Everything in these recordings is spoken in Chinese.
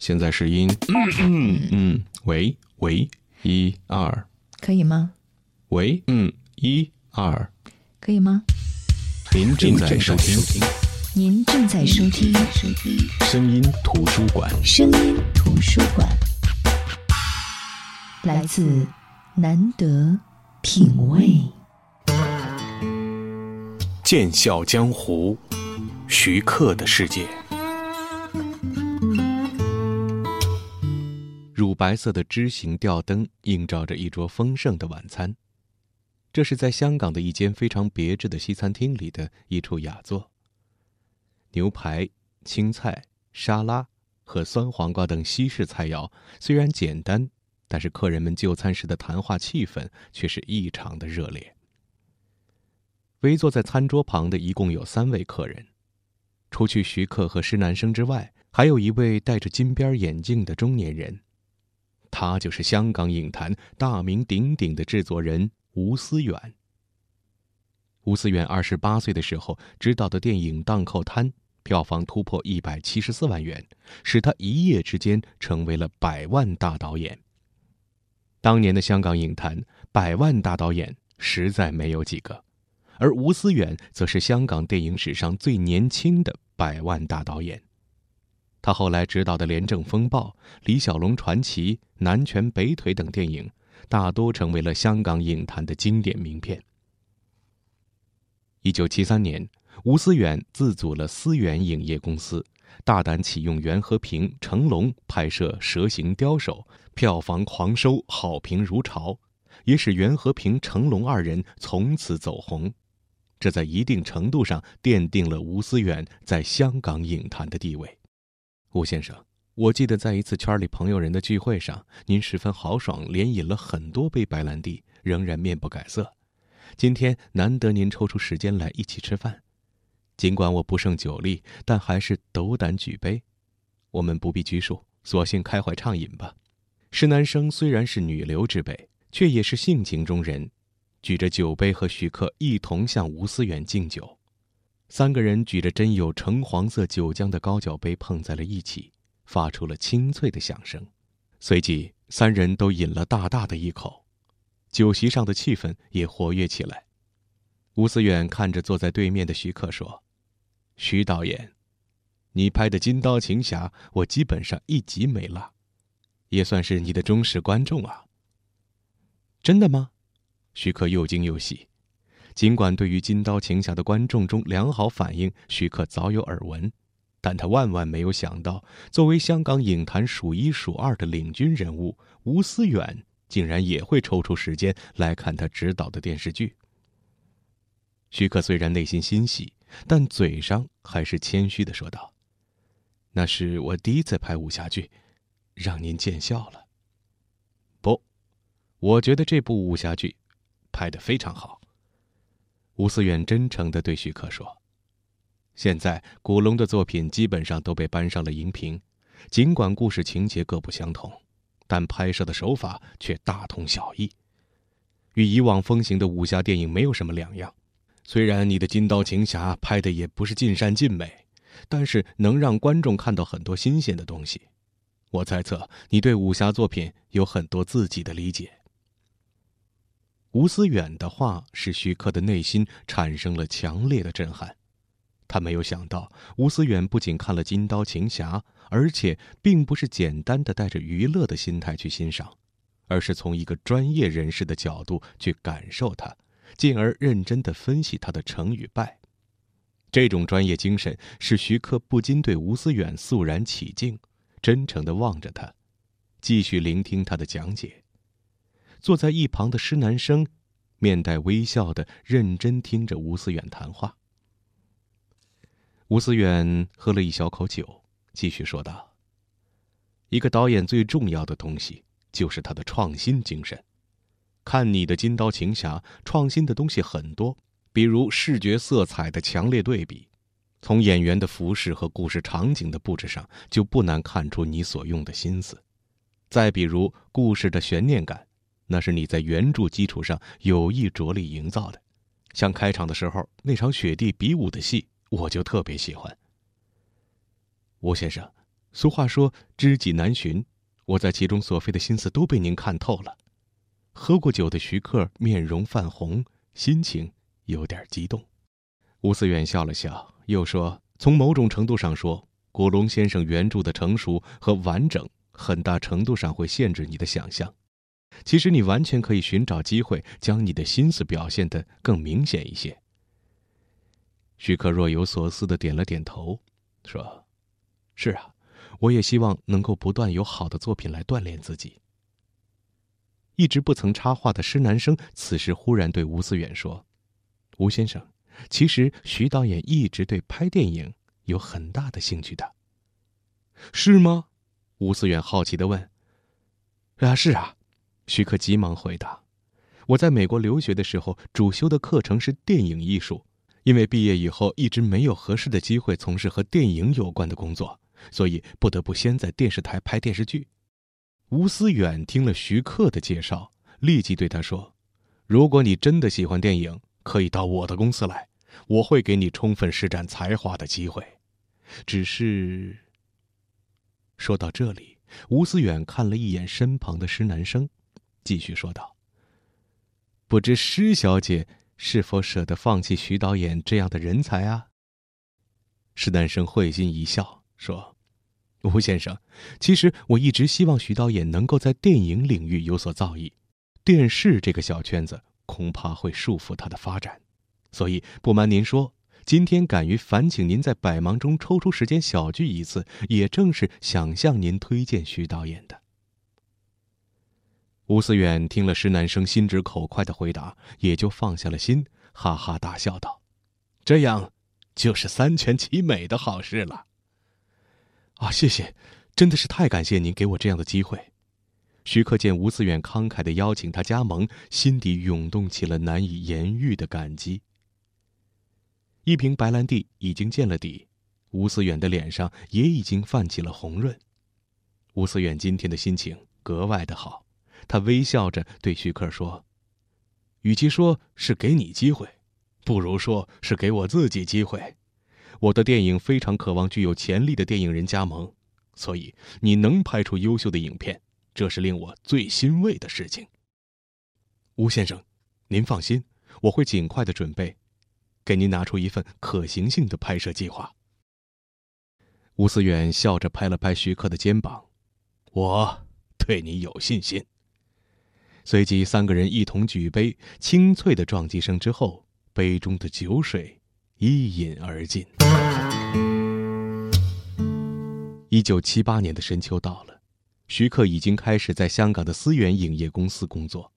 现在试音。嗯嗯，喂喂，一二，可以吗？喂，嗯，一二，可以吗？您正在收听您正在收听声音图书馆。声音图书馆，来自难得品味。剑笑江湖，徐克的世界。白色的枝形吊灯映照着一桌丰盛的晚餐，这是在香港的一间非常别致的西餐厅里的一处雅座。牛排、青菜、沙拉和酸黄瓜等西式菜肴虽然简单，但是客人们就餐时的谈话气氛却是异常的热烈。围坐在餐桌旁的一共有三位客人，除去徐克和施南生之外，还有一位戴着金边眼镜的中年人。他就是香港影坛大名鼎鼎的制作人吴思远。吴思远二十八岁的时候执导的电影《荡寇滩》，票房突破一百七十四万元，使他一夜之间成为了百万大导演。当年的香港影坛，百万大导演实在没有几个，而吴思远则是香港电影史上最年轻的百万大导演。他后来执导的《廉政风暴》《李小龙传奇》《南拳北腿》等电影，大多成为了香港影坛的经典名片。一九七三年，吴思远自组了思远影业公司，大胆启用袁和平、成龙拍摄《蛇形刁手》，票房狂收，好评如潮，也使袁和平、成龙二人从此走红。这在一定程度上奠定了吴思远在香港影坛的地位。吴先生，我记得在一次圈里朋友人的聚会上，您十分豪爽，连饮了很多杯白兰地，仍然面不改色。今天难得您抽出时间来一起吃饭，尽管我不胜酒力，但还是斗胆举杯。我们不必拘束，索性开怀畅饮吧。施南生虽然是女流之辈，却也是性情中人，举着酒杯和徐克一同向吴思远敬酒。三个人举着真有橙黄色酒浆的高脚杯碰在了一起，发出了清脆的响声。随即，三人都饮了大大的一口，酒席上的气氛也活跃起来。吴思远看着坐在对面的徐克说：“徐导演，你拍的《金刀情侠》，我基本上一集没落，也算是你的忠实观众啊。”真的吗？徐克又惊又喜。尽管对于《金刀情侠》的观众中良好反应，徐克早有耳闻，但他万万没有想到，作为香港影坛数一数二的领军人物，吴思远竟然也会抽出时间来看他执导的电视剧。徐克虽然内心欣喜，但嘴上还是谦虚的说道：“那是我第一次拍武侠剧，让您见笑了。”不，我觉得这部武侠剧拍得非常好。吴思远真诚地对徐克说：“现在古龙的作品基本上都被搬上了荧屏，尽管故事情节各不相同，但拍摄的手法却大同小异，与以往风行的武侠电影没有什么两样。虽然你的《金刀情侠》拍的也不是尽善尽美，但是能让观众看到很多新鲜的东西。我猜测你对武侠作品有很多自己的理解。”吴思远的话使徐克的内心产生了强烈的震撼，他没有想到吴思远不仅看了《金刀情侠》，而且并不是简单的带着娱乐的心态去欣赏，而是从一个专业人士的角度去感受它，进而认真的分析它的成与败。这种专业精神使徐克不禁对吴思远肃然起敬，真诚的望着他，继续聆听他的讲解。坐在一旁的施南生，面带微笑的认真听着吴思远谈话。吴思远喝了一小口酒，继续说道：“一个导演最重要的东西就是他的创新精神。看你的《金刀情侠》，创新的东西很多，比如视觉色彩的强烈对比，从演员的服饰和故事场景的布置上，就不难看出你所用的心思。再比如故事的悬念感。”那是你在原著基础上有意着力营造的，像开场的时候那场雪地比武的戏，我就特别喜欢。吴先生，俗话说“知己难寻”，我在其中所费的心思都被您看透了。喝过酒的徐克面容泛红，心情有点激动。吴思远笑了笑，又说：“从某种程度上说，古龙先生原著的成熟和完整，很大程度上会限制你的想象。其实你完全可以寻找机会，将你的心思表现得更明显一些。”徐克若有所思的点了点头，说：“是啊。”我也希望能够不断有好的作品来锻炼自己。一直不曾插话的施南生此时忽然对吴思远说：“吴先生，其实徐导演一直对拍电影有很大的兴趣的。”是吗？吴思远好奇的问。“啊，是啊。”徐克急忙回答：“我在美国留学的时候，主修的课程是电影艺术，因为毕业以后一直没有合适的机会从事和电影有关的工作。”所以不得不先在电视台拍电视剧。吴思远听了徐克的介绍，立即对他说：“如果你真的喜欢电影，可以到我的公司来，我会给你充分施展才华的机会。只是……”说到这里，吴思远看了一眼身旁的施南生，继续说道：“不知施小姐是否舍得放弃徐导演这样的人才啊？”施南生会心一笑。说：“吴先生，其实我一直希望徐导演能够在电影领域有所造诣，电视这个小圈子恐怕会束缚他的发展，所以不瞒您说，今天敢于烦请您在百忙中抽出时间小聚一次，也正是想向您推荐徐导演的。”吴思远听了施南生心直口快的回答，也就放下了心，哈哈大笑道：“这样，就是三全其美的好事了。”啊，谢谢，真的是太感谢您给我这样的机会。徐克见吴思远慷慨的邀请他加盟，心底涌动起了难以言喻的感激。一瓶白兰地已经见了底，吴思远的脸上也已经泛起了红润。吴思远今天的心情格外的好，他微笑着对徐克说：“与其说是给你机会，不如说是给我自己机会。”我的电影非常渴望具有潜力的电影人加盟，所以你能拍出优秀的影片，这是令我最欣慰的事情。吴先生，您放心，我会尽快的准备，给您拿出一份可行性的拍摄计划。吴思远笑着拍了拍徐克的肩膀：“我对你有信心。”随即，三个人一同举杯，清脆的撞击声之后，杯中的酒水。一饮而尽。一九七八年的深秋到了，徐克已经开始在香港的思源影业公司工作。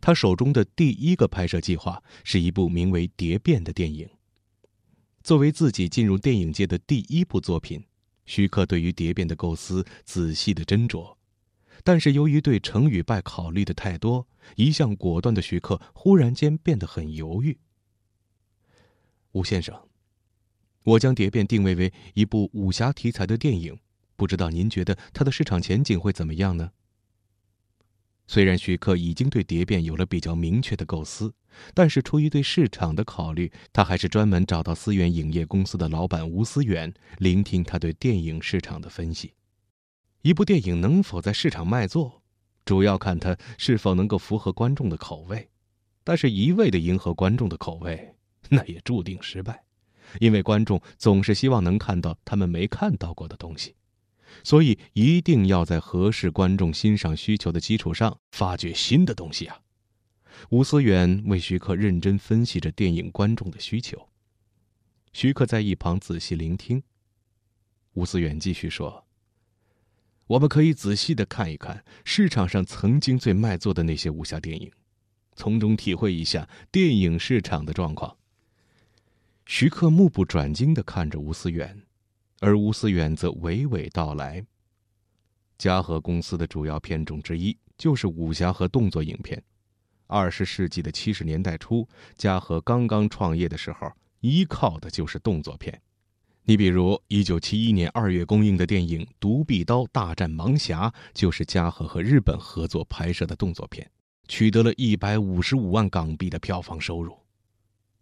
他手中的第一个拍摄计划是一部名为《蝶变》的电影。作为自己进入电影界的第一部作品，徐克对于《蝶变》的构思仔细的斟酌，但是由于对成与败考虑的太多，一向果断的徐克忽然间变得很犹豫。吴先生，我将《蝶变》定位为一部武侠题材的电影，不知道您觉得它的市场前景会怎么样呢？虽然徐克已经对《蝶变》有了比较明确的构思，但是出于对市场的考虑，他还是专门找到思源影业公司的老板吴思远，聆听他对电影市场的分析。一部电影能否在市场卖座，主要看它是否能够符合观众的口味，但是一味的迎合观众的口味。那也注定失败，因为观众总是希望能看到他们没看到过的东西，所以一定要在合适观众欣赏需求的基础上发掘新的东西啊！吴思远为徐克认真分析着电影观众的需求，徐克在一旁仔细聆听。吴思远继续说：“我们可以仔细的看一看市场上曾经最卖座的那些武侠电影，从中体会一下电影市场的状况。”徐克目不转睛地看着吴思远，而吴思远则娓娓道来：“嘉禾公司的主要片种之一就是武侠和动作影片。二十世纪的七十年代初，嘉禾刚刚创业的时候，依靠的就是动作片。你比如一九七一年二月公映的电影《独臂刀大战盲侠》，就是嘉禾和日本合作拍摄的动作片，取得了一百五十五万港币的票房收入。”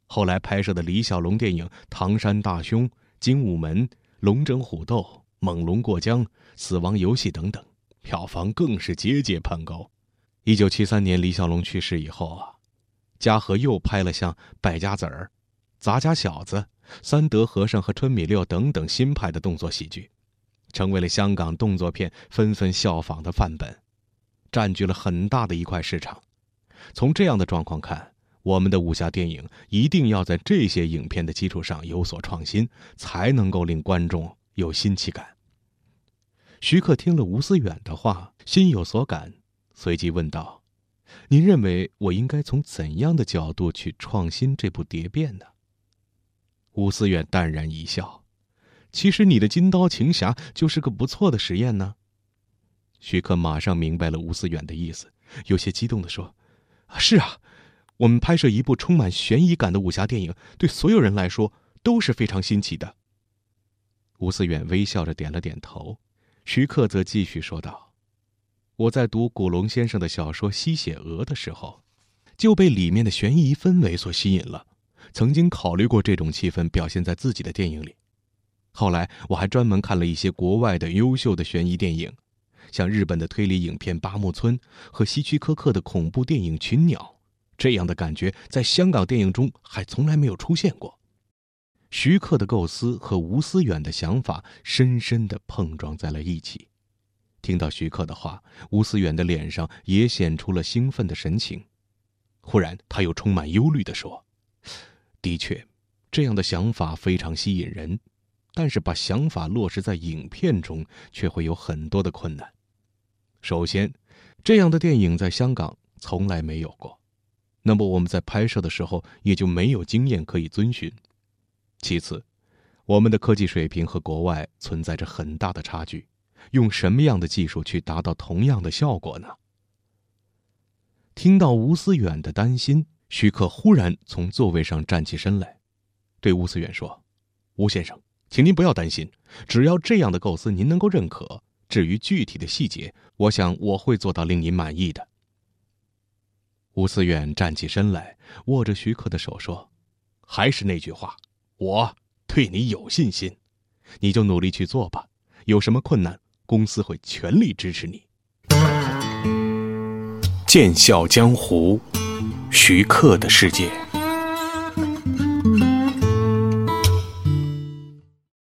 后来拍摄的李小龙电影《唐山大兄》《精武门》《龙争虎斗》猛龙过江》《死亡游戏》等等，票房更是节节攀高。一九七三年李小龙去世以后啊，嘉禾又拍了像《败家子儿》《杂家小子》《三德和尚和春米六》等等新派的动作喜剧，成为了香港动作片纷纷效仿的范本，占据了很大的一块市场。从这样的状况看，我们的武侠电影一定要在这些影片的基础上有所创新，才能够令观众有新奇感。徐克听了吴思远的话，心有所感。随即问道：“您认为我应该从怎样的角度去创新这部蝶变呢？”吴思远淡然一笑：“其实你的《金刀情侠》就是个不错的实验呢。”徐克马上明白了吴思远的意思，有些激动地说：“是啊，我们拍摄一部充满悬疑感的武侠电影，对所有人来说都是非常新奇的。”吴思远微笑着点了点头，徐克则继续说道。我在读古龙先生的小说《吸血鹅》的时候，就被里面的悬疑氛围所吸引了，曾经考虑过这种气氛表现在自己的电影里。后来我还专门看了一些国外的优秀的悬疑电影，像日本的推理影片《八木村》和希区柯克的恐怖电影《群鸟》，这样的感觉在香港电影中还从来没有出现过。徐克的构思和吴思远的想法深深地碰撞在了一起。听到徐克的话，吴思远的脸上也显出了兴奋的神情。忽然，他又充满忧虑地说：“的确，这样的想法非常吸引人，但是把想法落实在影片中，却会有很多的困难。首先，这样的电影在香港从来没有过，那么我们在拍摄的时候也就没有经验可以遵循。其次，我们的科技水平和国外存在着很大的差距。”用什么样的技术去达到同样的效果呢？听到吴思远的担心，徐克忽然从座位上站起身来，对吴思远说：“吴先生，请您不要担心，只要这样的构思您能够认可，至于具体的细节，我想我会做到令您满意的。”吴思远站起身来，握着徐克的手说：“还是那句话，我对你有信心，你就努力去做吧，有什么困难。”公司会全力支持你。剑笑江湖，徐克的世界。